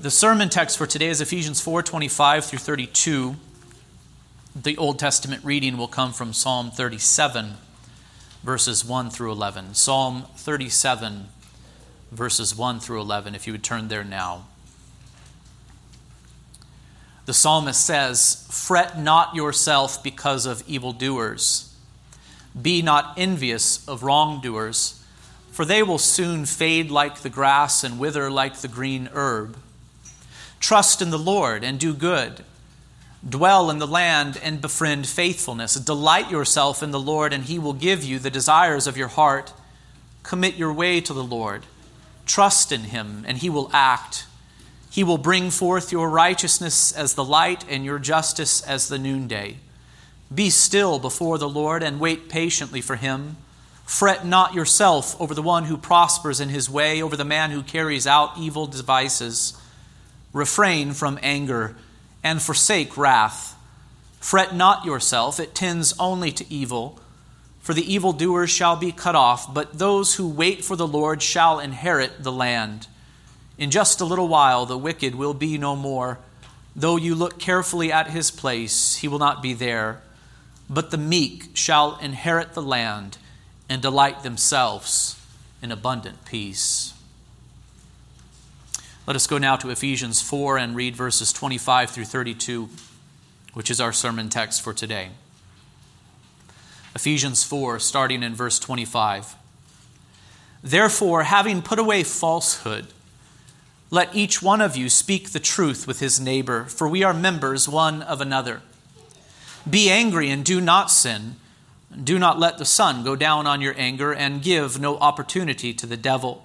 The sermon text for today is Ephesians 4:25 through 32. The Old Testament reading will come from Psalm 37 verses 1 through 11. Psalm 37 verses 1 through 11 if you would turn there now. The psalmist says, "Fret not yourself because of evildoers. Be not envious of wrongdoers, for they will soon fade like the grass and wither like the green herb." Trust in the Lord and do good. Dwell in the land and befriend faithfulness. Delight yourself in the Lord, and he will give you the desires of your heart. Commit your way to the Lord. Trust in him, and he will act. He will bring forth your righteousness as the light and your justice as the noonday. Be still before the Lord and wait patiently for him. Fret not yourself over the one who prospers in his way, over the man who carries out evil devices. Refrain from anger and forsake wrath. Fret not yourself, it tends only to evil. For the evildoers shall be cut off, but those who wait for the Lord shall inherit the land. In just a little while, the wicked will be no more. Though you look carefully at his place, he will not be there. But the meek shall inherit the land and delight themselves in abundant peace. Let us go now to Ephesians 4 and read verses 25 through 32, which is our sermon text for today. Ephesians 4, starting in verse 25. Therefore, having put away falsehood, let each one of you speak the truth with his neighbor, for we are members one of another. Be angry and do not sin. Do not let the sun go down on your anger, and give no opportunity to the devil.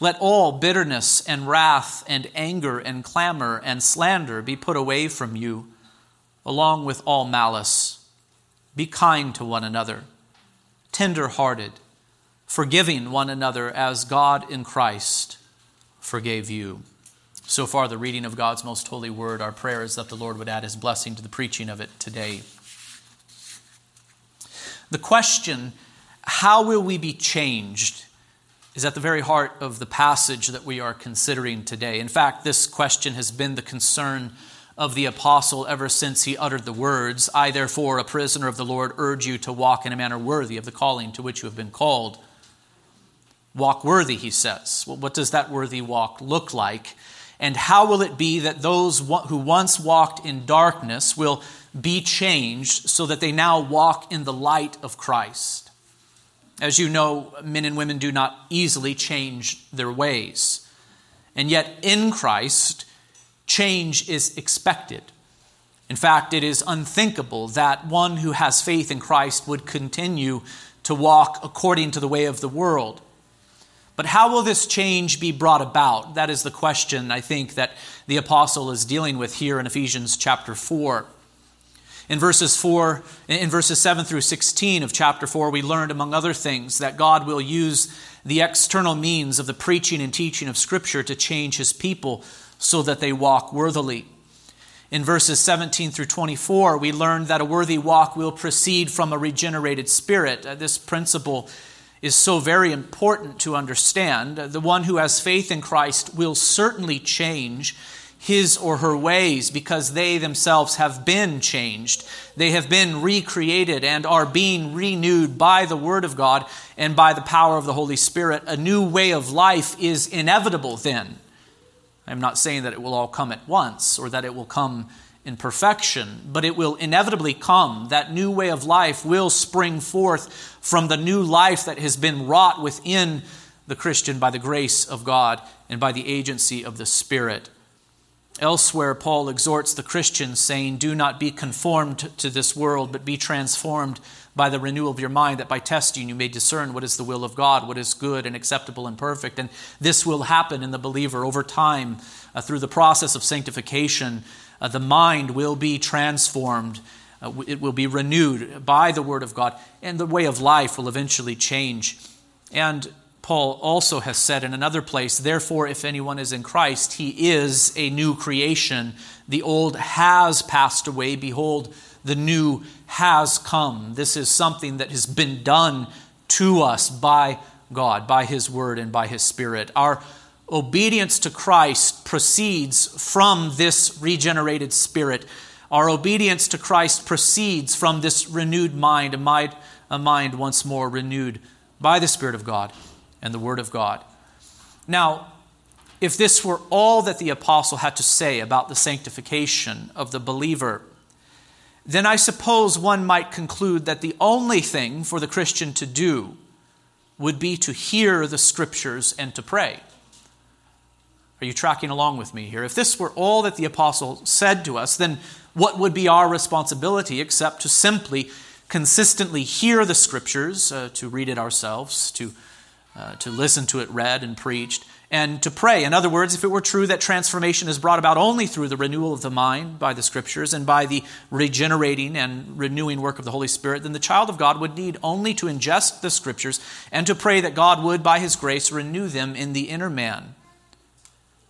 Let all bitterness and wrath and anger and clamor and slander be put away from you, along with all malice. Be kind to one another, tender hearted, forgiving one another as God in Christ forgave you. So far, the reading of God's most holy word. Our prayer is that the Lord would add his blessing to the preaching of it today. The question, how will we be changed? Is at the very heart of the passage that we are considering today. In fact, this question has been the concern of the apostle ever since he uttered the words, I, therefore, a prisoner of the Lord, urge you to walk in a manner worthy of the calling to which you have been called. Walk worthy, he says. Well, what does that worthy walk look like? And how will it be that those who once walked in darkness will be changed so that they now walk in the light of Christ? As you know, men and women do not easily change their ways. And yet, in Christ, change is expected. In fact, it is unthinkable that one who has faith in Christ would continue to walk according to the way of the world. But how will this change be brought about? That is the question I think that the apostle is dealing with here in Ephesians chapter 4. In verses 4 in verses 7 through 16 of chapter 4 we learned among other things that God will use the external means of the preaching and teaching of scripture to change his people so that they walk worthily. In verses 17 through 24 we learned that a worthy walk will proceed from a regenerated spirit. Uh, this principle is so very important to understand. The one who has faith in Christ will certainly change his or her ways because they themselves have been changed. They have been recreated and are being renewed by the Word of God and by the power of the Holy Spirit. A new way of life is inevitable then. I'm not saying that it will all come at once or that it will come in perfection, but it will inevitably come. That new way of life will spring forth from the new life that has been wrought within the Christian by the grace of God and by the agency of the Spirit. Elsewhere, Paul exhorts the Christians, saying, Do not be conformed to this world, but be transformed by the renewal of your mind, that by testing you may discern what is the will of God, what is good and acceptable and perfect. And this will happen in the believer over time uh, through the process of sanctification. Uh, the mind will be transformed uh, it will be renewed by the Word of God, and the way of life will eventually change. And Paul also has said in another place, Therefore, if anyone is in Christ, he is a new creation. The old has passed away. Behold, the new has come. This is something that has been done to us by God, by His Word, and by His Spirit. Our obedience to Christ proceeds from this regenerated spirit. Our obedience to Christ proceeds from this renewed mind, a mind, once more renewed by the Spirit of God and the Word of God. Now, if this were all that the apostle had to say about the sanctification of the believer, then I suppose one might conclude that the only thing for the Christian to do would be to hear the scriptures and to pray. Are you tracking along with me here? If this were all that the apostle said to us, then what would be our responsibility except to simply consistently hear the scriptures, uh, to read it ourselves, to, uh, to listen to it read and preached, and to pray. In other words, if it were true that transformation is brought about only through the renewal of the mind by the scriptures and by the regenerating and renewing work of the Holy Spirit, then the child of God would need only to ingest the scriptures and to pray that God would, by his grace, renew them in the inner man.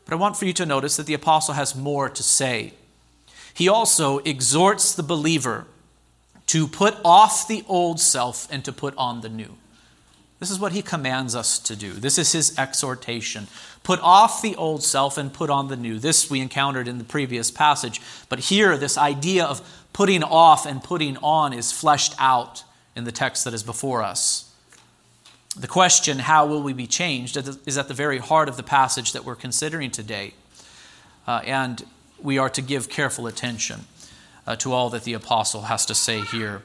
But I want for you to notice that the apostle has more to say. He also exhorts the believer to put off the old self and to put on the new. This is what he commands us to do. This is his exhortation. Put off the old self and put on the new. This we encountered in the previous passage. But here, this idea of putting off and putting on is fleshed out in the text that is before us. The question, how will we be changed, is at the very heart of the passage that we're considering today. Uh, and we are to give careful attention uh, to all that the apostle has to say here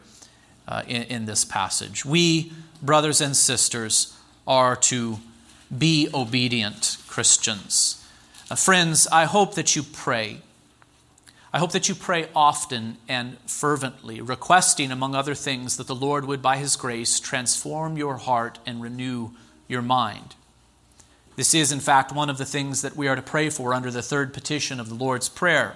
uh, in, in this passage. We brothers and sisters, are to be obedient Christians. Uh, friends, I hope that you pray. I hope that you pray often and fervently, requesting, among other things, that the Lord would, by His grace, transform your heart and renew your mind. This is, in fact, one of the things that we are to pray for under the third petition of the Lord's Prayer.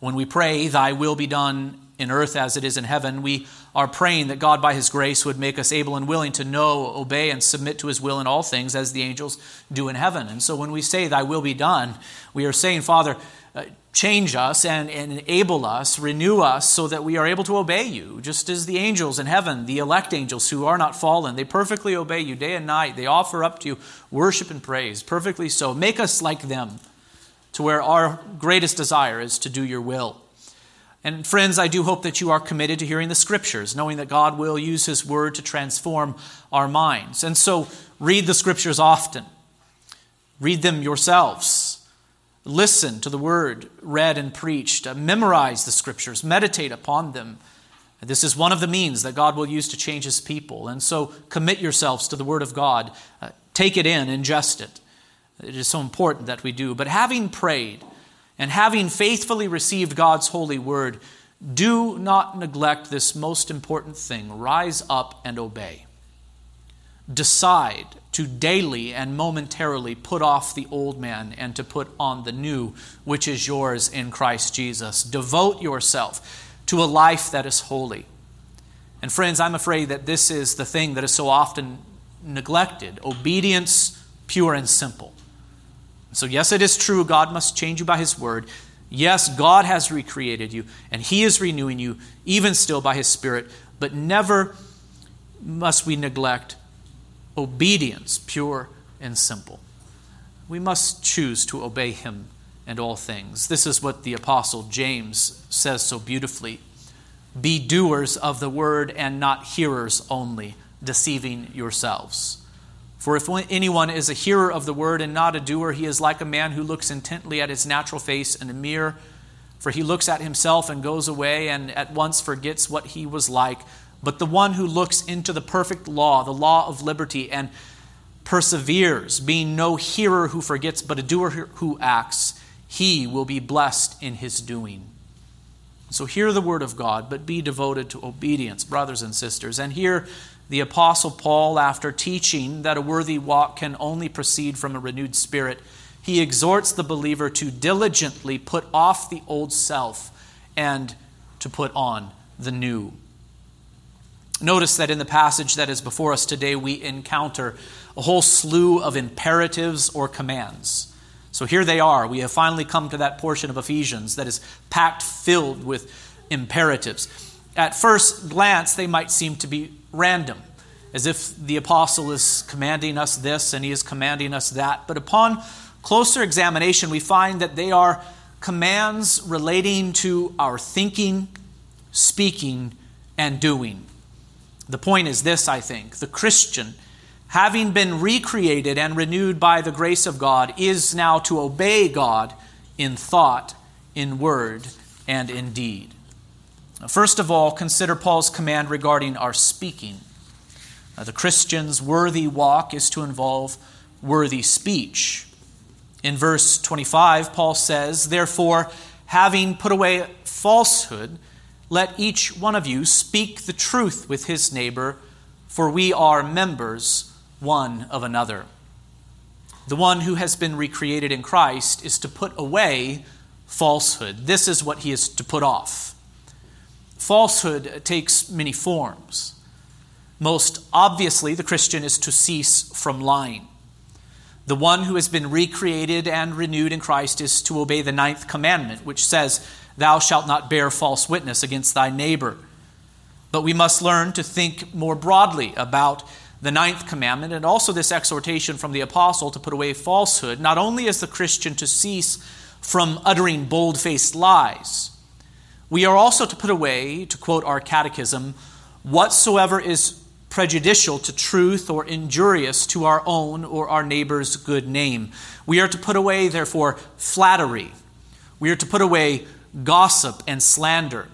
When we pray, Thy will be done in earth as it is in heaven, we are praying that God, by His grace, would make us able and willing to know, obey, and submit to His will in all things as the angels do in heaven. And so when we say, Thy will be done, we are saying, Father, uh, change us and, and enable us, renew us, so that we are able to obey you, just as the angels in heaven, the elect angels who are not fallen, they perfectly obey you day and night. They offer up to you worship and praise, perfectly so. Make us like them, to where our greatest desire is to do your will. And friends, I do hope that you are committed to hearing the scriptures, knowing that God will use his word to transform our minds. And so read the scriptures often. Read them yourselves. Listen to the word read and preached. Uh, memorize the scriptures. Meditate upon them. This is one of the means that God will use to change his people. And so commit yourselves to the word of God. Uh, take it in, ingest it. It is so important that we do. But having prayed, and having faithfully received God's holy word, do not neglect this most important thing rise up and obey. Decide to daily and momentarily put off the old man and to put on the new, which is yours in Christ Jesus. Devote yourself to a life that is holy. And friends, I'm afraid that this is the thing that is so often neglected obedience, pure and simple. So, yes, it is true, God must change you by His word. Yes, God has recreated you, and He is renewing you, even still by His Spirit. But never must we neglect obedience, pure and simple. We must choose to obey Him and all things. This is what the Apostle James says so beautifully Be doers of the word and not hearers only, deceiving yourselves. For if anyone is a hearer of the word and not a doer, he is like a man who looks intently at his natural face in a mirror. For he looks at himself and goes away and at once forgets what he was like. But the one who looks into the perfect law, the law of liberty, and perseveres, being no hearer who forgets, but a doer who acts, he will be blessed in his doing. So hear the word of God, but be devoted to obedience, brothers and sisters. And hear the Apostle Paul, after teaching that a worthy walk can only proceed from a renewed spirit, he exhorts the believer to diligently put off the old self and to put on the new. Notice that in the passage that is before us today, we encounter a whole slew of imperatives or commands. So here they are. We have finally come to that portion of Ephesians that is packed filled with imperatives. At first glance, they might seem to be random, as if the apostle is commanding us this and he is commanding us that. But upon closer examination, we find that they are commands relating to our thinking, speaking, and doing. The point is this, I think. The Christian, having been recreated and renewed by the grace of God, is now to obey God in thought, in word, and in deed. First of all, consider Paul's command regarding our speaking. Uh, the Christian's worthy walk is to involve worthy speech. In verse 25, Paul says, Therefore, having put away falsehood, let each one of you speak the truth with his neighbor, for we are members one of another. The one who has been recreated in Christ is to put away falsehood. This is what he is to put off. Falsehood takes many forms. Most obviously, the Christian is to cease from lying. The one who has been recreated and renewed in Christ is to obey the ninth commandment, which says, Thou shalt not bear false witness against thy neighbor. But we must learn to think more broadly about the ninth commandment and also this exhortation from the apostle to put away falsehood. Not only is the Christian to cease from uttering bold faced lies, we are also to put away, to quote our catechism, whatsoever is prejudicial to truth or injurious to our own or our neighbor's good name. We are to put away, therefore, flattery. We are to put away gossip, and slander.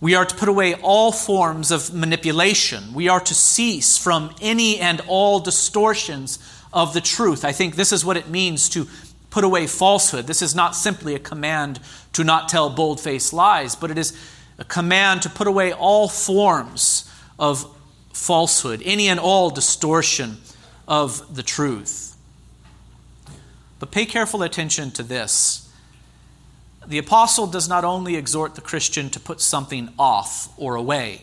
We are to put away all forms of manipulation. We are to cease from any and all distortions of the truth. I think this is what it means to put away falsehood. This is not simply a command to not tell bold faced lies, but it is a command to put away all forms of falsehood, any and all distortion of the truth. But pay careful attention to this. The apostle does not only exhort the Christian to put something off or away,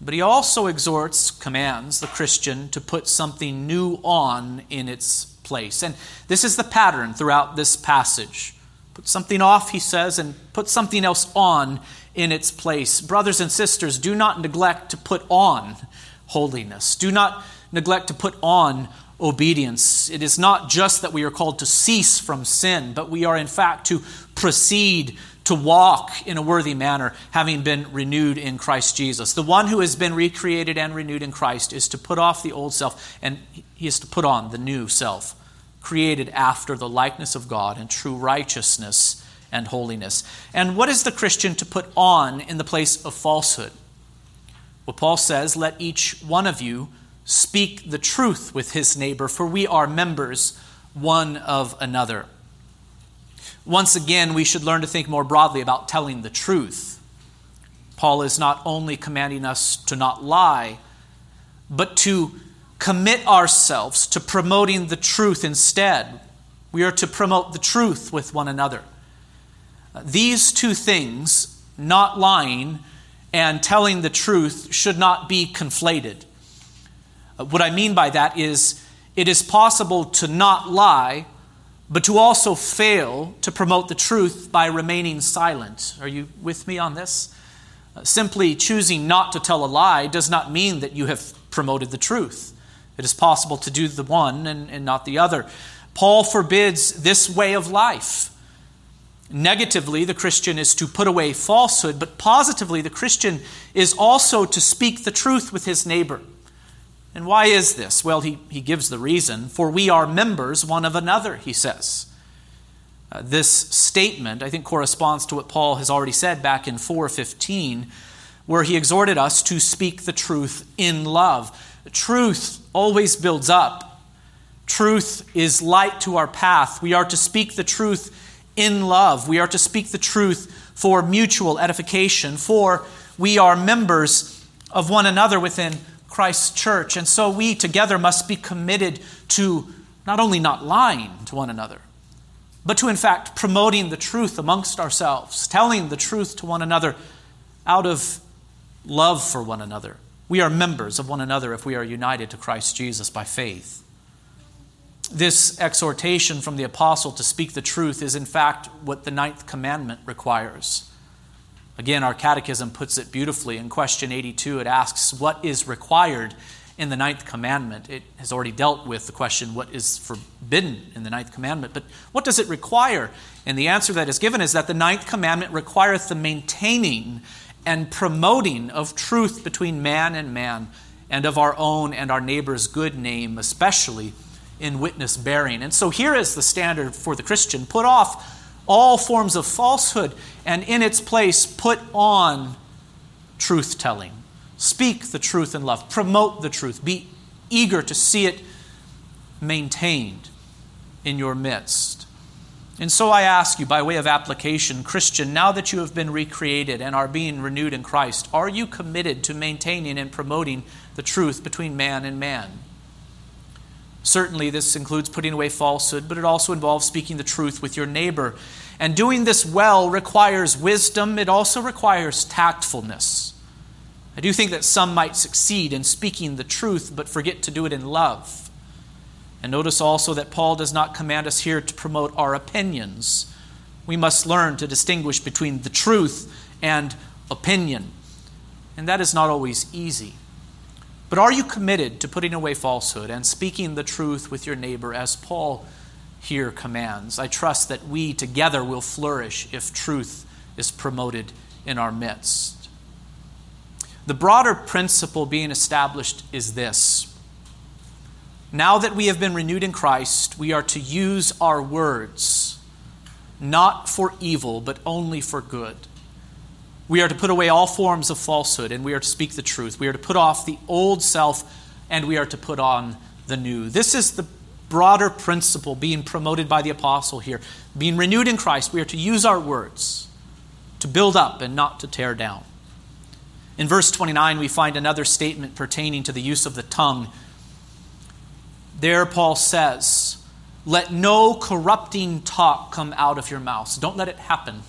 but he also exhorts, commands the Christian to put something new on in its place. And this is the pattern throughout this passage. Put something off, he says, and put something else on in its place. Brothers and sisters, do not neglect to put on holiness. Do not neglect to put on obedience. It is not just that we are called to cease from sin, but we are in fact to proceed to walk in a worthy manner, having been renewed in Christ Jesus. The one who has been recreated and renewed in Christ is to put off the old self, and he is to put on the new self, created after the likeness of God in true righteousness and holiness. And what is the Christian to put on in the place of falsehood? Well, Paul says, Let each one of you speak the truth with his neighbor, for we are members one of another. Once again, we should learn to think more broadly about telling the truth. Paul is not only commanding us to not lie, but to commit ourselves to promoting the truth instead. We are to promote the truth with one another. These two things, not lying and telling the truth, should not be conflated. What I mean by that is it is possible to not lie, but to also fail to promote the truth by remaining silent. Are you with me on this? Uh, simply choosing not to tell a lie does not mean that you have promoted the truth. It is possible to do the one and, and not the other. Paul forbids this way of life. Negatively, the Christian is to put away falsehood, but positively, the Christian is also to speak the truth with his neighbor. And why is this? Well, he, he gives the reason. For we are members one of another, he says. Uh, this statement, I think, corresponds to what Paul has already said back in 415, where he exhorted us to speak the truth in love. Truth always builds up, truth is light to our path. We are to speak the truth in love. We are to speak the truth for mutual edification, for we are members of one another within Christ's church. And so we together must be committed to not only not lying to one another, but to, in fact, promoting the truth amongst ourselves, telling the truth to one another out of love for one another. We are members of one another if we are united to Christ Jesus by faith. This exhortation from the apostle to speak the truth is, in fact, what the ninth commandment requires. Again, our catechism puts it beautifully. In question 82, it asks, What is required in the ninth commandment? It has already dealt with the question, What is forbidden in the ninth commandment? But what does it require? And the answer that is given is that the ninth commandment requireth the maintaining and promoting of truth between man and man, and of our own and our neighbor's good name, especially in witness bearing. And so here is the standard for the Christian put off all forms of falsehood, and in its place, put on truth telling. Speak the truth in love, promote the truth, be eager to see it maintained in your midst. And so I ask you, by way of application, Christian, now that you have been recreated and are being renewed in Christ, are you committed to maintaining and promoting the truth between man and man? Certainly, this includes putting away falsehood, but it also involves speaking the truth with your neighbor. And doing this well requires wisdom, it also requires tactfulness. I do think that some might succeed in speaking the truth, but forget to do it in love. And notice also that Paul does not command us here to promote our opinions. We must learn to distinguish between the truth and opinion. And that is not always easy. But are you committed to putting away falsehood and speaking the truth with your neighbor as Paul here commands? I trust that we together will flourish if truth is promoted in our midst. The broader principle being established is this now that we have been renewed in Christ, we are to use our words not for evil, but only for good. We are to put away all forms of falsehood and we are to speak the truth. We are to put off the old self and we are to put on the new. This is the broader principle being promoted by the apostle here. Being renewed in Christ, we are to use our words to build up and not to tear down. In verse 29, we find another statement pertaining to the use of the tongue there, Paul says, Let no corrupting talk come out of your mouths. Don't let it happen.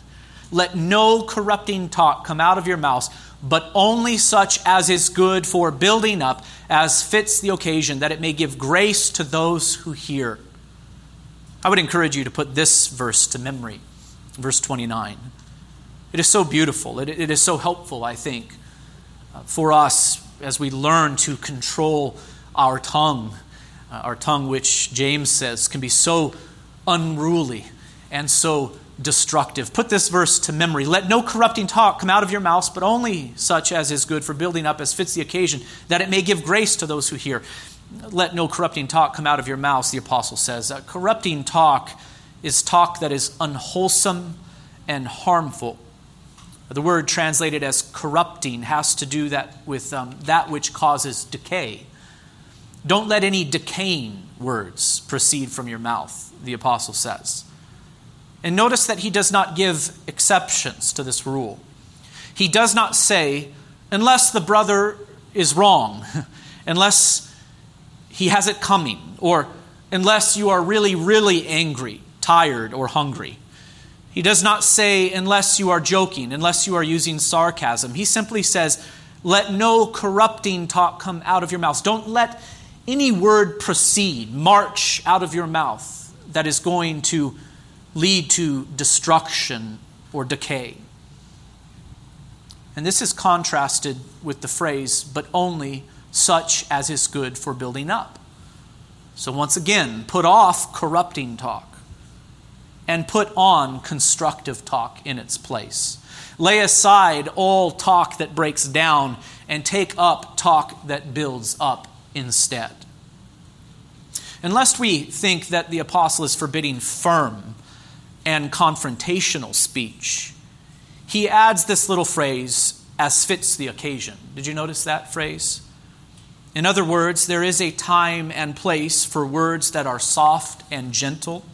Let no corrupting talk come out of your mouths, but only such as is good for building up, as fits the occasion, that it may give grace to those who hear. I would encourage you to put this verse to memory, verse 29. It is so beautiful. it, it is so helpful, I think, uh, for us as we learn to control our tongue uh, our tongue, which James says can be so unruly and so destructive. Put this verse to memory. Let no corrupting talk come out of your mouths, but only such as is good for building up as fits the occasion, that it may give grace to those who hear. Let no corrupting talk come out of your mouths, the apostle says. Uh, corrupting talk is talk that is unwholesome and harmful. The word translated as corrupting has to do that with um, that which causes decay. Don't let any decaying words proceed from your mouth, the apostle says. And notice that he does not give exceptions to this rule. He does not say, unless the brother is wrong, unless he has it coming, or unless you are really, really angry, tired, or hungry. He does not say, unless you are joking, unless you are using sarcasm. He simply says, let no corrupting talk come out of your mouths. Don't let any word proceed, march out of your mouth that is going to lead to destruction or decay. And this is contrasted with the phrase, but only such as is good for building up. So, once again, put off corrupting talk and put on constructive talk in its place. Lay aside all talk that breaks down and take up talk that builds up instead. And lest we think that the apostle is forbidding firm and confrontational speech, he adds this little phrase, as fits the occasion. Did you notice that phrase? In other words, there is a time and place for words that are soft and gentle.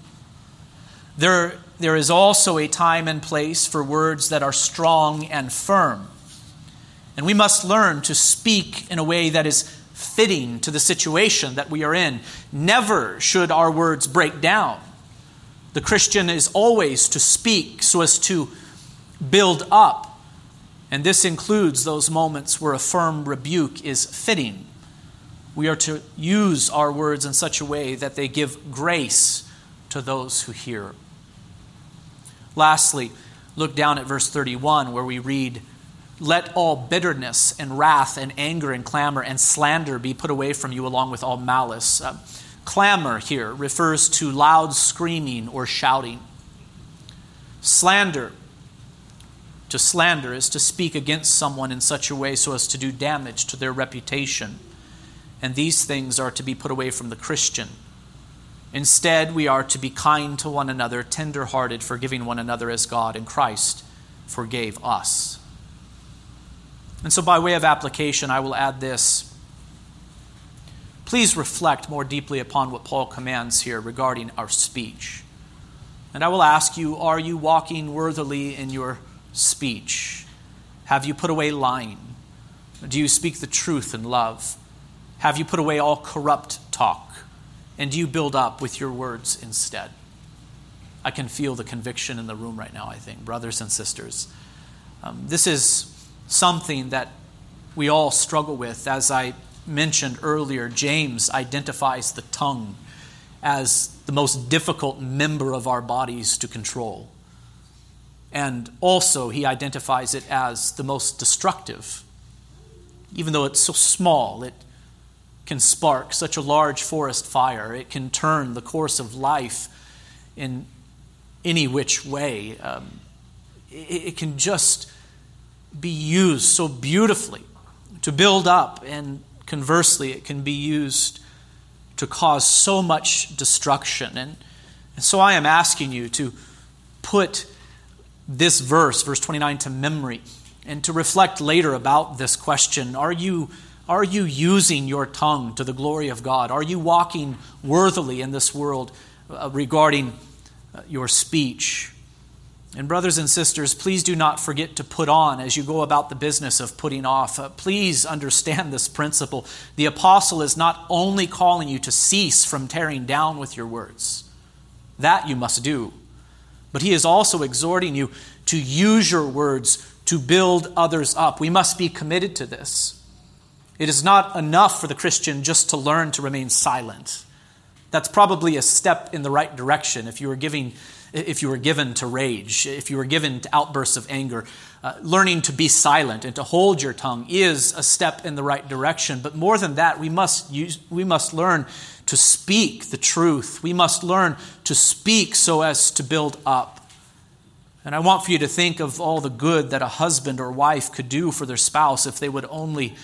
There, there is also a time and place for words that are strong and firm. And we must learn to speak in a way that is fitting to the situation that we are in. Never should our words break down. The Christian is always to speak so as to build up, And this includes those moments where a firm rebuke is fitting. We are to use our words in such a way that they give grace to those who hear. Lastly, look down at verse 31 where we read, Let all bitterness and wrath and anger and clamor and slander be put away from you along with all malice. Uh, clamor here refers to loud screaming or shouting. Slander to slander is to speak against someone in such a way so as to do damage to their reputation. And these things are to be put away from the Christian. Instead, we are to be kind to one another, tender hearted, forgiving one another as God in Christ forgave us. And so, by way of application, I will add this. Please reflect more deeply upon what Paul commands here regarding our speech. And I will ask you are you walking worthily in your speech? Have you put away lying? Do you speak the truth in love? Have you put away all corrupt talk? And do you build up with your words instead? I can feel the conviction in the room right now, I think, brothers and sisters. Um, this is something that we all struggle with. As I mentioned earlier, James identifies the tongue as the most difficult member of our bodies to control. And also, he identifies it as the most destructive. Even though it's so small, it can spark such a large forest fire. It can turn the course of life in any which way. Um, it, it can just be used so beautifully to build up, and conversely, it can be used to cause so much destruction. And, and so I am asking you to put this verse, verse 29, to memory and to reflect later about this question Are you, are you using your tongue to the glory of God? Are you walking worthily in this world uh, regarding uh, your speech? And, brothers and sisters, please do not forget to put on as you go about the business of putting off. Uh, please understand this principle. The apostle is not only calling you to cease from tearing down with your words, that you must do but he is also exhorting you to use your words to build others up. We must be committed to this. It is not enough for the Christian just to learn to remain silent. That's probably a step in the right direction if you are giving if you were given to rage, if you were given to outbursts of anger. Uh, learning to be silent and to hold your tongue is a step in the right direction. But more than that, we must, use, we must learn to speak the truth. We must learn to speak so as to build up. And I want for you to think of all the good that a husband or wife could do for their spouse if they would only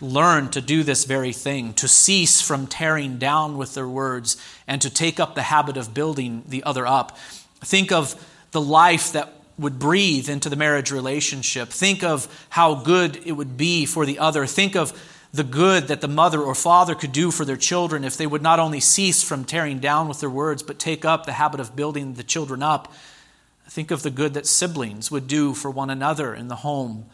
learn to do this very thing, to cease from tearing down with their words and to take up the habit of building the other up. Think of the life that would breathe into the marriage relationship. Think of how good it would be for the other. Think of the good that the mother or father could do for their children if they would not only cease from tearing down with their words, but take up the habit of building the children up. Think of the good that siblings would do for one another in the home.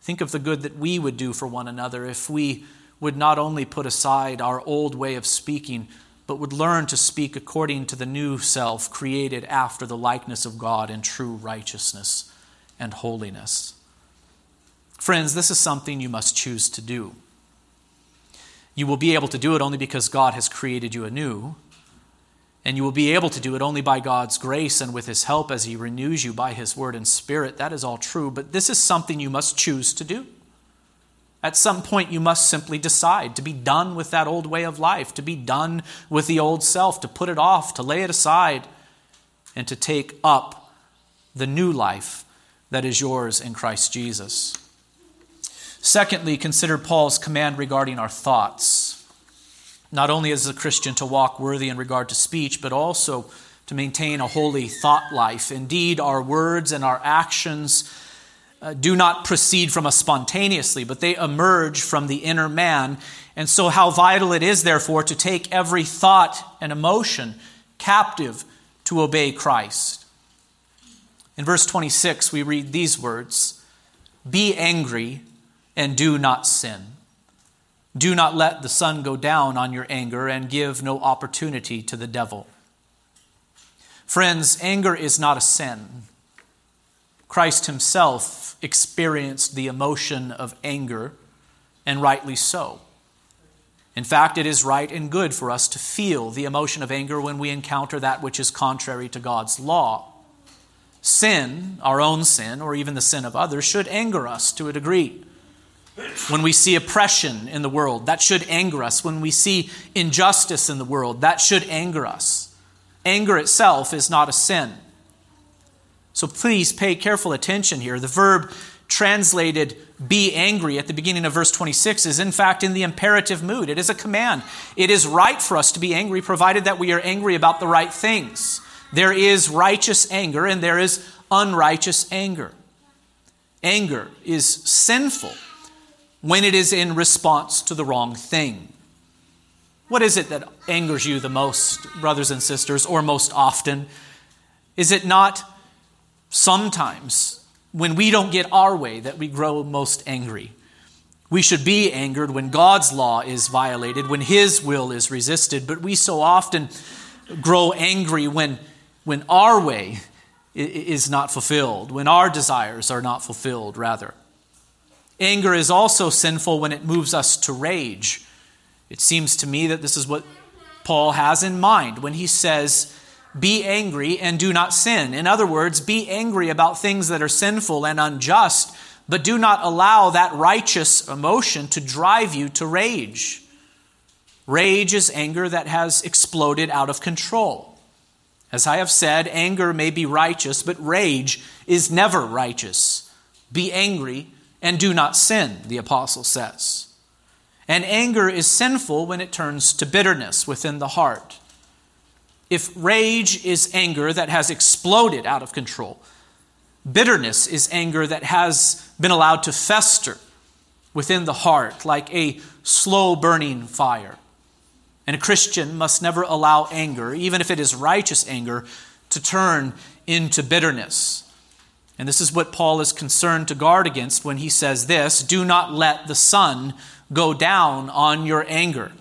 Think of the good that we would do for one another if we would not only put aside our old way of speaking, but would learn to speak according to the new self created after the likeness of God in true righteousness and holiness. Friends, this is something you must choose to do. You will be able to do it only because God has created you anew. And you will be able to do it only by God's grace and with His help as He renews you by His word and spirit. That is all true. But this is something you must choose to do. At some point, you must simply decide to be done with that old way of life, to be done with the old self, to put it off, to lay it aside, and to take up the new life that is yours in Christ Jesus. Secondly, consider Paul's command regarding our thoughts. Not only as a Christian to walk worthy in regard to speech, but also to maintain a holy thought life. Indeed, our words and our actions uh, do not proceed from us spontaneously, but they emerge from the inner man. And so, how vital it is, therefore, to take every thought and emotion captive to obey Christ. In verse 26, we read these words Be angry and do not sin. Do not let the sun go down on your anger and give no opportunity to the devil. Friends, anger is not a sin. Christ himself experienced the emotion of anger, and rightly so. In fact, it is right and good for us to feel the emotion of anger when we encounter that which is contrary to God's law. Sin, our own sin, or even the sin of others, should anger us to a degree. When we see oppression in the world, that should anger us. When we see injustice in the world, that should anger us. Anger itself is not a sin. So please pay careful attention here. The verb translated be angry at the beginning of verse 26 is in fact in the imperative mood. It is a command. It is right for us to be angry provided that we are angry about the right things. There is righteous anger and there is unrighteous anger. Anger is sinful when it is in response to the wrong thing. What is it that angers you the most, brothers and sisters, or most often? Is it not sometimes when we don't get our way that we grow most angry? We should be angered when God's law is violated, when His will is resisted, but we so often grow angry when, when our way is not fulfilled, when our desires are not fulfilled, rather. Anger is also sinful when it moves us to rage. It seems to me that this is what Paul has in mind when he says, Be angry and do not sin. In other words, be angry about things that are sinful and unjust, but do not allow that righteous emotion to drive you to rage. Rage is anger that has exploded out of control. As I have said, anger may be righteous, but rage is never righteous. Be angry and do not sin, the apostle says. And anger is sinful when it turns to bitterness within the heart. If rage is anger that has exploded out of control, bitterness is anger that has been allowed to fester within the heart like a slow burning fire. And a Christian must never allow anger, even if it is righteous anger, to turn into bitterness. And this is what Paul is concerned to guard against when he says this do not let the sun go down on your anger.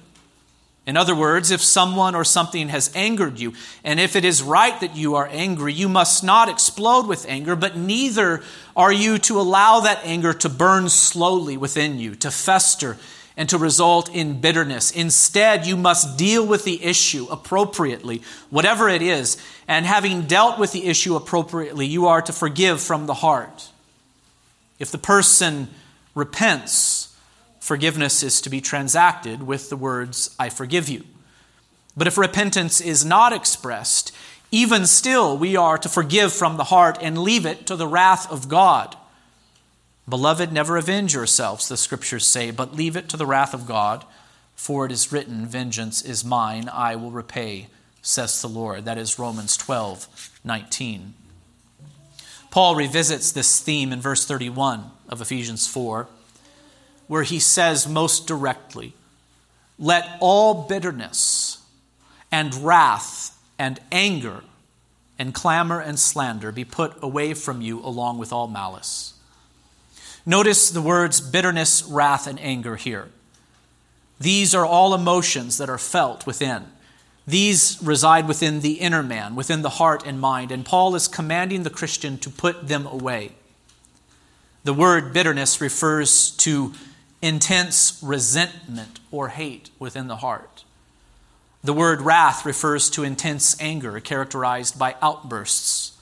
In other words, if someone or something has angered you, and if it is right that you are angry, you must not explode with anger, but neither are you to allow that anger to burn slowly within you, to fester and to result in bitterness. Instead, you must deal with the issue appropriately, whatever it is. And having dealt with the issue appropriately, you are to forgive from the heart. If the person repents, forgiveness is to be transacted with the words, I forgive you. But if repentance is not expressed, even still, we are to forgive from the heart and leave it to the wrath of God. Beloved, never avenge yourselves, the scriptures say, but leave it to the wrath of God, for it is written, Vengeance is mine, I will repay, says the Lord. That is Romans 12, 19. Paul revisits this theme in verse 31 of Ephesians 4, where he says most directly, Let all bitterness and wrath and anger and clamor and slander be put away from you along with all malice. Notice the words bitterness, wrath, and anger here. These are all emotions that are felt within. These reside within the inner man, within the heart and mind, and Paul is commanding the Christian to put them away. The word bitterness refers to intense resentment or hate within the heart. The word wrath refers to intense anger characterized by outbursts.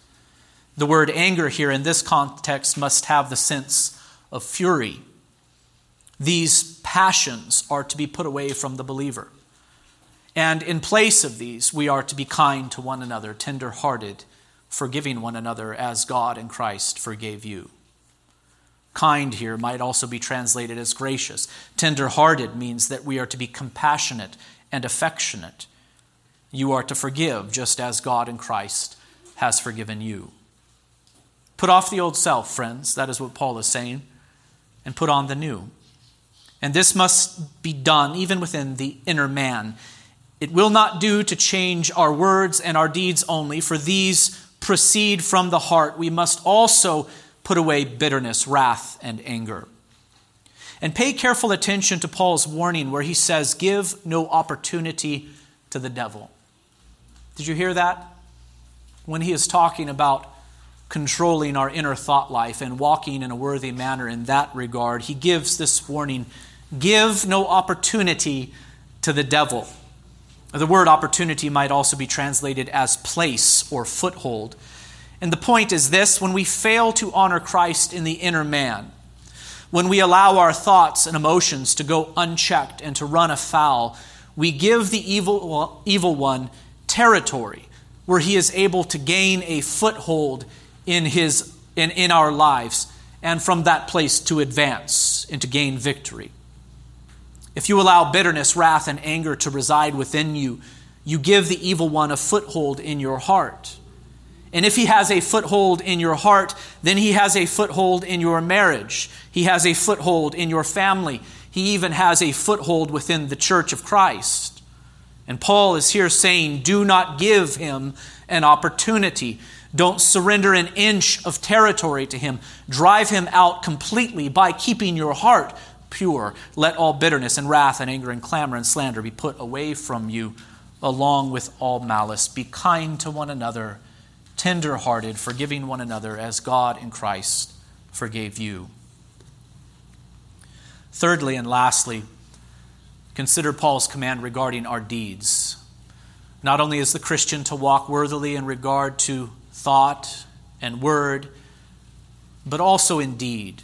The word anger here in this context must have the sense of fury. These passions are to be put away from the believer. And in place of these, we are to be kind to one another, tender hearted, forgiving one another as God and Christ forgave you. Kind here might also be translated as gracious. Tender hearted means that we are to be compassionate and affectionate. You are to forgive just as God and Christ has forgiven you. Put off the old self, friends. That is what Paul is saying and put on the new. And this must be done even within the inner man. It will not do to change our words and our deeds only, for these proceed from the heart. We must also put away bitterness, wrath, and anger. And pay careful attention to Paul's warning where he says, Give no opportunity to the devil. Did you hear that? When he is talking about controlling our inner thought life and walking in a worthy manner in that regard, he gives this warning give no opportunity to the devil. The word opportunity might also be translated as place or foothold. And the point is this when we fail to honor Christ in the inner man, when we allow our thoughts and emotions to go unchecked and to run afoul, we give the evil, evil one territory where he is able to gain a foothold in, his, in, in our lives and from that place to advance and to gain victory. If you allow bitterness, wrath, and anger to reside within you, you give the evil one a foothold in your heart. And if he has a foothold in your heart, then he has a foothold in your marriage. He has a foothold in your family. He even has a foothold within the church of Christ. And Paul is here saying, do not give him an opportunity. Don't surrender an inch of territory to him. Drive him out completely by keeping your heart pure. Let all bitterness and wrath and anger and clamor and slander be put away from you, along with all malice. Be kind to one another, tender hearted, forgiving one another as God in Christ forgave you. Thirdly and lastly, consider Paul's command regarding our deeds. Not only is the Christian to walk worthily in regard to thought and word, but also in deed.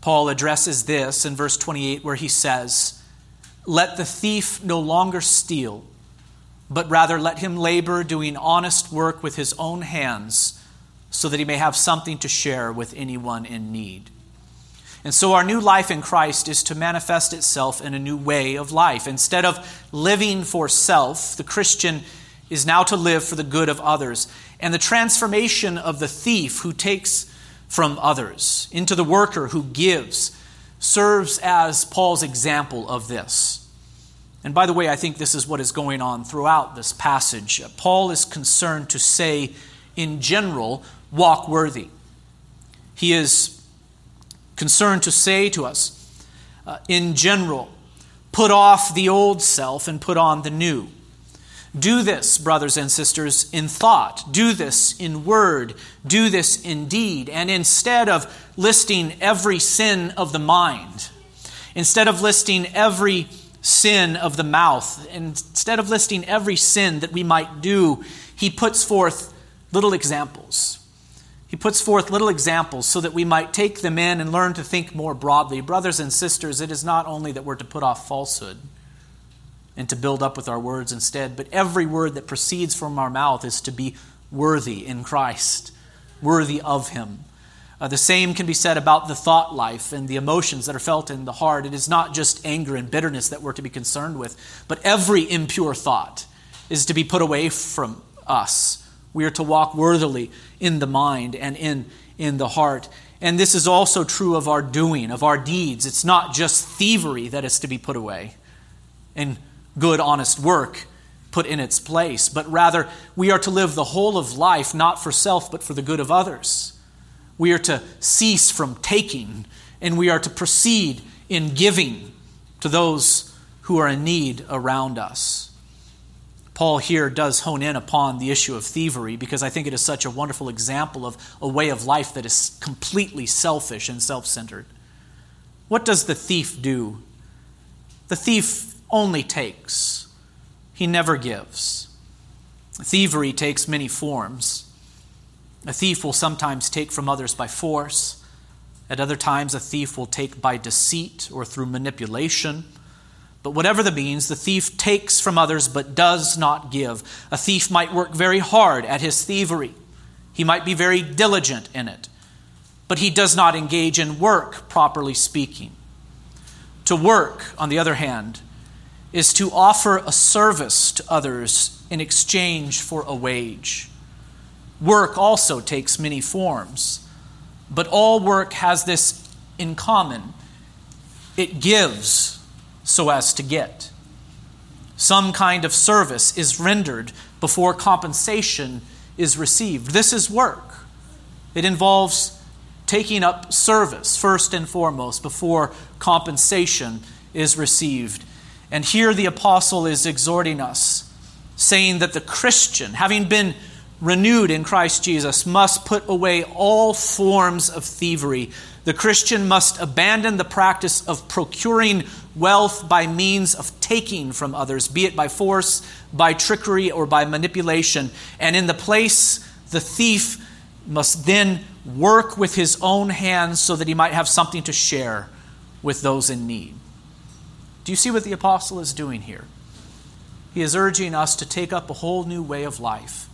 Paul addresses this in verse 28, where he says, Let the thief no longer steal, but rather let him labor, doing honest work with his own hands, so that he may have something to share with anyone in need. And so, our new life in Christ is to manifest itself in a new way of life. Instead of living for self, the Christian is now to live for the good of others. And the transformation of the thief who takes from others into the worker who gives serves as Paul's example of this. And by the way, I think this is what is going on throughout this passage. Paul is concerned to say, in general, walk worthy. He is concerned to say to us, uh, in general, put off the old self and put on the new. Do this, brothers and sisters, in thought. Do this in word. Do this in deed. And instead of listing every sin of the mind, instead of listing every sin of the mouth, instead of listing every sin that we might do, he puts forth little examples. He puts forth little examples so that we might take them in and learn to think more broadly. Brothers and sisters, it is not only that we're to put off falsehood and to build up with our words instead. But every word that proceeds from our mouth is to be worthy in Christ, worthy of Him. Uh, the same can be said about the thought life and the emotions that are felt in the heart. It is not just anger and bitterness that we're to be concerned with, but every impure thought is to be put away from us. We are to walk worthily in the mind and in, in the heart. And this is also true of our doing, of our deeds. It's not just thievery that is to be put away. And good, honest work put in its place, but rather we are to live the whole of life not for self, but for the good of others. We are to cease from taking, and we are to proceed in giving to those who are in need around us. Paul here does hone in upon the issue of thievery because I think it is such a wonderful example of a way of life that is completely selfish and self centered. What does the thief do? The thief only takes, he never gives. Thievery takes many forms. A thief will sometimes take from others by force. At other times, a thief will take by deceit or through manipulation. But whatever the means, the thief takes from others but does not give. A thief might work very hard at his thievery, he might be very diligent in it, but he does not engage in work, properly speaking. To work, on the other hand, is to offer a service to others in exchange for a wage. Work also takes many forms, but all work has this in common it gives so as to get. Some kind of service is rendered before compensation is received. This is work. It involves taking up service first and foremost before compensation is received. And here the apostle is exhorting us, saying that the Christian, having been renewed in Christ Jesus, must put away all forms of thievery. The Christian must abandon the practice of procuring wealth by means of taking from others, be it by force, by trickery, or by manipulation. And in the place, the thief must then work with his own hands so that he might have something to share with those in need. Do you see what the apostle is doing here? He is urging us to take up a whole new way of life,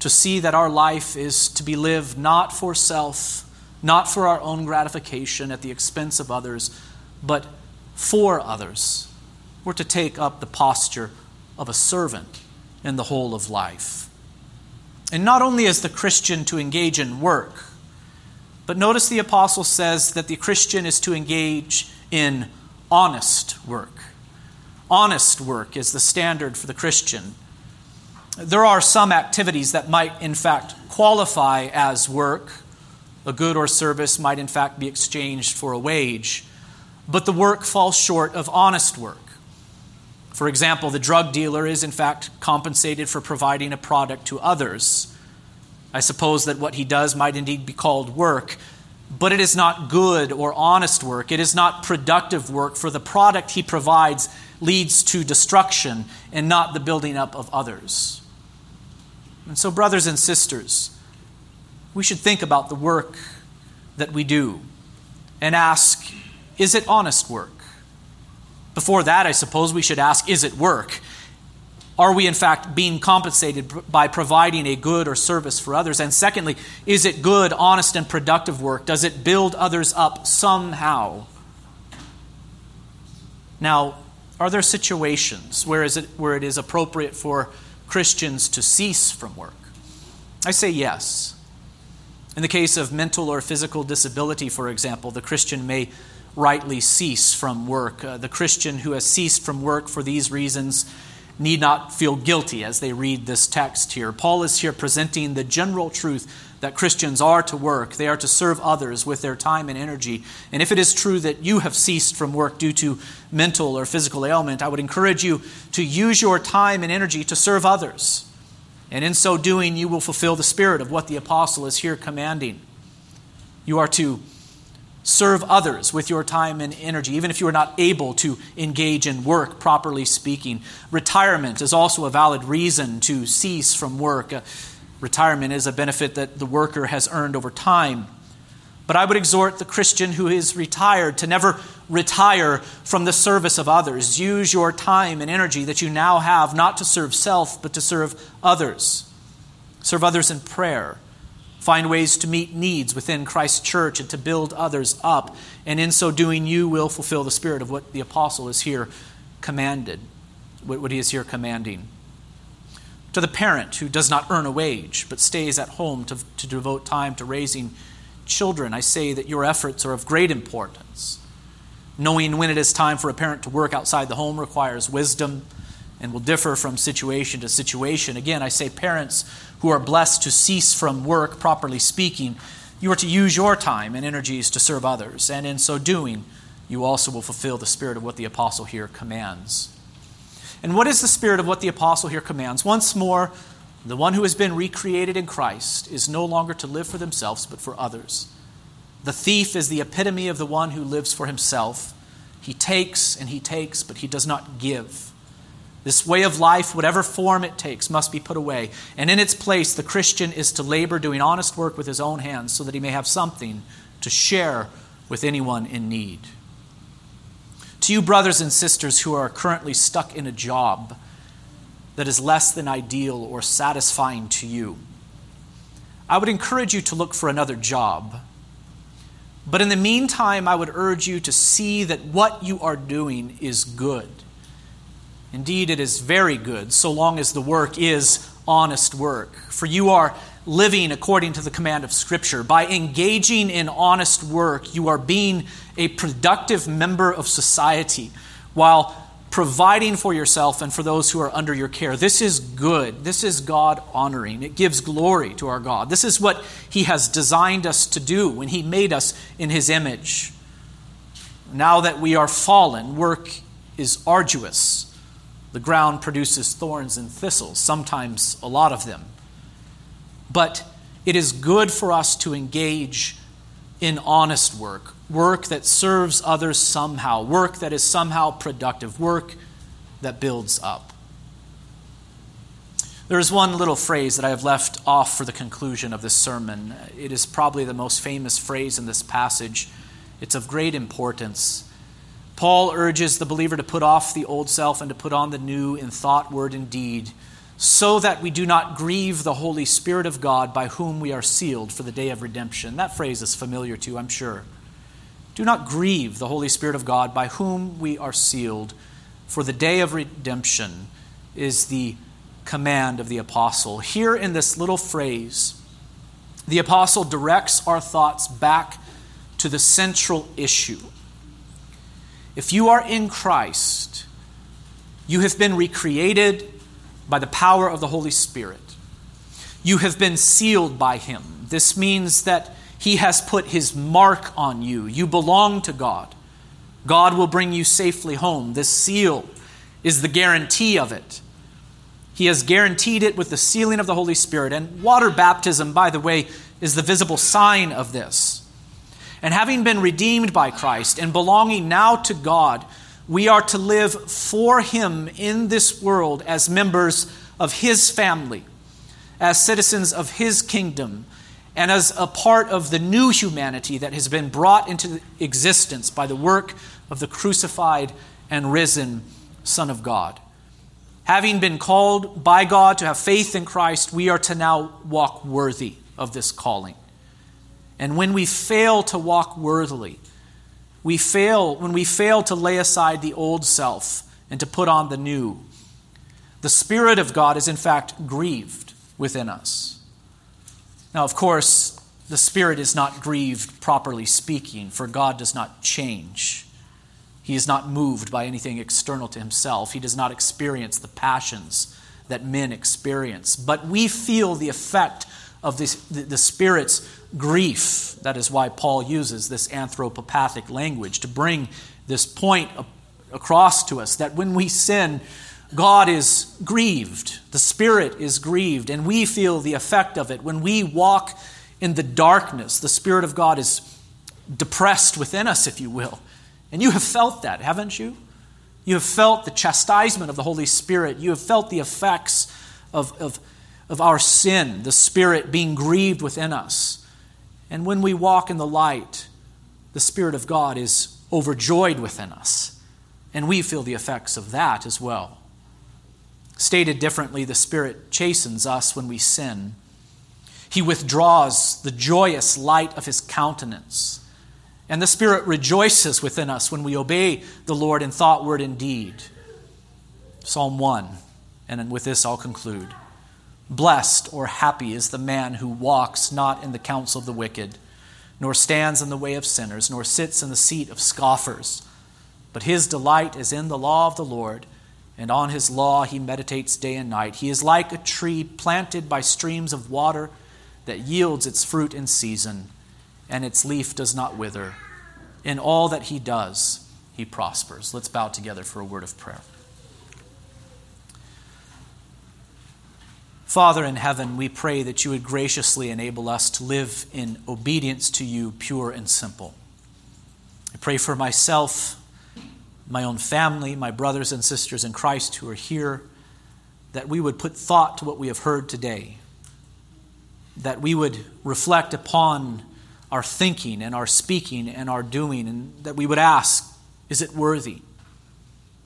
to see that our life is to be lived not for self, not for our own gratification at the expense of others, but for others. We're to take up the posture of a servant in the whole of life. And not only is the Christian to engage in work, but notice the apostle says that the Christian is to engage in honest work. Honest work is the standard for the Christian. There are some activities that might, in fact, qualify as work. A good or service might, in fact, be exchanged for a wage. But the work falls short of honest work. For example, the drug dealer is, in fact, compensated for providing a product to others. I suppose that what he does might indeed be called work, but it is not good or honest work. It is not productive work, for the product he provides leads to destruction and not the building up of others. And so, brothers and sisters, we should think about the work that we do and ask is it honest work? Before that, I suppose we should ask is it work? Are we, in fact, being compensated by providing a good or service for others? And secondly, is it good, honest, and productive work? Does it build others up somehow? Now, are there situations where, is it, where it is appropriate for Christians to cease from work? I say yes. In the case of mental or physical disability, for example, the Christian may rightly cease from work. Uh, the Christian who has ceased from work for these reasons need not feel guilty as they read this text here. Paul is here presenting the general truth that Christians are to work. They are to serve others with their time and energy. And if it is true that you have ceased from work due to mental or physical ailment, I would encourage you to use your time and energy to serve others. And in so doing, you will fulfill the spirit of what the apostle is here commanding. You are to serve others with your time and energy, even if you are not able to engage in work, properly speaking. Retirement is also a valid reason to cease from work. Uh, retirement is a benefit that the worker has earned over time. But I would exhort the Christian who is retired to never retire from the service of others. Use your time and energy that you now have not to serve self, but to serve others. Serve others in prayer Find ways to meet needs within Christ's church and to build others up. And in so doing, you will fulfill the spirit of what the apostle is here commanded, what he is here commanding. To the parent who does not earn a wage but stays at home to, to devote time to raising children, I say that your efforts are of great importance. Knowing when it is time for a parent to work outside the home requires wisdom and will differ from situation to situation. Again, I say parents who are blessed to cease from work, properly speaking, you are to use your time and energies to serve others. And in so doing, you also will fulfill the spirit of what the apostle here commands. And what is the spirit of what the apostle here commands? Once more, the one who has been recreated in Christ is no longer to live for themselves, but for others. The thief is the epitome of the one who lives for himself. He takes and he takes, but he does not give. This way of life, whatever form it takes, must be put away. And in its place, the Christian is to labor doing honest work with his own hands so that he may have something to share with anyone in need. To you, brothers and sisters who are currently stuck in a job that is less than ideal or satisfying to you, I would encourage you to look for another job. But in the meantime, I would urge you to see that what you are doing is good Indeed, it is very good, so long as the work is honest work. For you are living according to the command of Scripture. By engaging in honest work, you are being a productive member of society while providing for yourself and for those who are under your care. This is good. This is God honoring. It gives glory to our God. This is what He has designed us to do when He made us in His image. Now that we are fallen, work is arduous the ground produces thorns and thistles, sometimes a lot of them. But it is good for us to engage in honest work, work that serves others somehow, work that is somehow productive, work that builds up. There is one little phrase that I have left off for the conclusion of this sermon. It is probably the most famous phrase in this passage. It's of great importance. Paul urges the believer to put off the old self and to put on the new in thought, word, and deed, so that we do not grieve the Holy Spirit of God by whom we are sealed for the day of redemption. That phrase is familiar to you, I'm sure. Do not grieve the Holy Spirit of God by whom we are sealed for the day of redemption is the command of the apostle. Here in this little phrase, the apostle directs our thoughts back to the central issue. If you are in Christ, you have been recreated by the power of the Holy Spirit. You have been sealed by Him. This means that He has put His mark on you. You belong to God. God will bring you safely home. This seal is the guarantee of it. He has guaranteed it with the sealing of the Holy Spirit. And water baptism, by the way, is the visible sign of this. And having been redeemed by Christ and belonging now to God, we are to live for Him in this world as members of His family, as citizens of His kingdom, and as a part of the new humanity that has been brought into existence by the work of the crucified and risen Son of God. Having been called by God to have faith in Christ, we are to now walk worthy of this calling. And when we fail to walk worthily, we fail when we fail to lay aside the old self and to put on the new. The Spirit of God is in fact grieved within us. Now, of course, the Spirit is not grieved, properly speaking, for God does not change. He is not moved by anything external to himself. He does not experience the passions that men experience. But we feel the effect of this, the, Spirit's grief. That is why Paul uses this anthropopathic language to bring this point across to us that when we sin, God is grieved, the Spirit is grieved, and we feel the effect of it. When we walk in the darkness, the Spirit of God is depressed within us, if you will. And you have felt that, haven't you? You have felt the chastisement of the Holy Spirit. You have felt the effects of, of, of our sin, the Spirit being grieved within us. And when we walk in the light, the Spirit of God is overjoyed within us. And we feel the effects of that as well. Stated differently, the Spirit chastens us when we sin. He withdraws the joyous light of His countenance and the Spirit rejoices within us when we obey the Lord in thought, word, and deed. Psalm 1, and with this I'll conclude. Blessed or happy is the man who walks not in the counsel of the wicked, nor stands in the way of sinners, nor sits in the seat of scoffers. But his delight is in the law of the Lord, and on his law he meditates day and night. He is like a tree planted by streams of water that yields its fruit in season and its leaf does not wither. In all that he does, he prospers. Let's bow together for a word of prayer. Father in heaven, we pray that you would graciously enable us to live in obedience to you, pure and simple. I pray for myself, my own family, my brothers and sisters in Christ who are here, that we would put thought to what we have heard today, that we would reflect upon our thinking and our speaking and our doing, and that we would ask, is it worthy?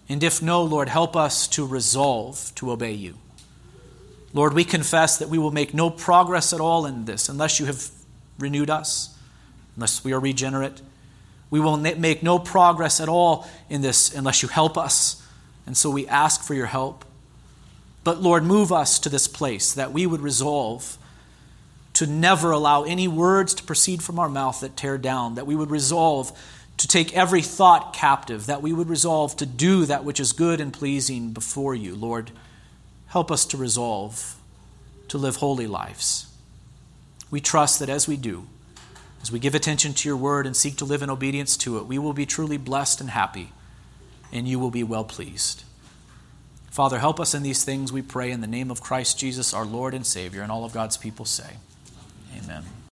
And if no, Lord, help us to resolve to obey you. Lord, we confess that we will make no progress at all in this unless you have renewed us, unless we are regenerate. We will make no progress at all in this unless you help us. And so we ask for your help. But Lord, move us to this place that we would resolve to never allow any words to proceed from our mouth that tear down, that we would resolve to take every thought captive, that we would resolve to do that which is good and pleasing before you. Lord, help us to resolve to live holy lives. We trust that as we do, as we give attention to your word and seek to live in obedience to it, we will be truly blessed and happy, and you will be well pleased. Father, help us in these things, we pray, in the name of Christ Jesus, our Lord and Savior, and all of God's people say, Amen.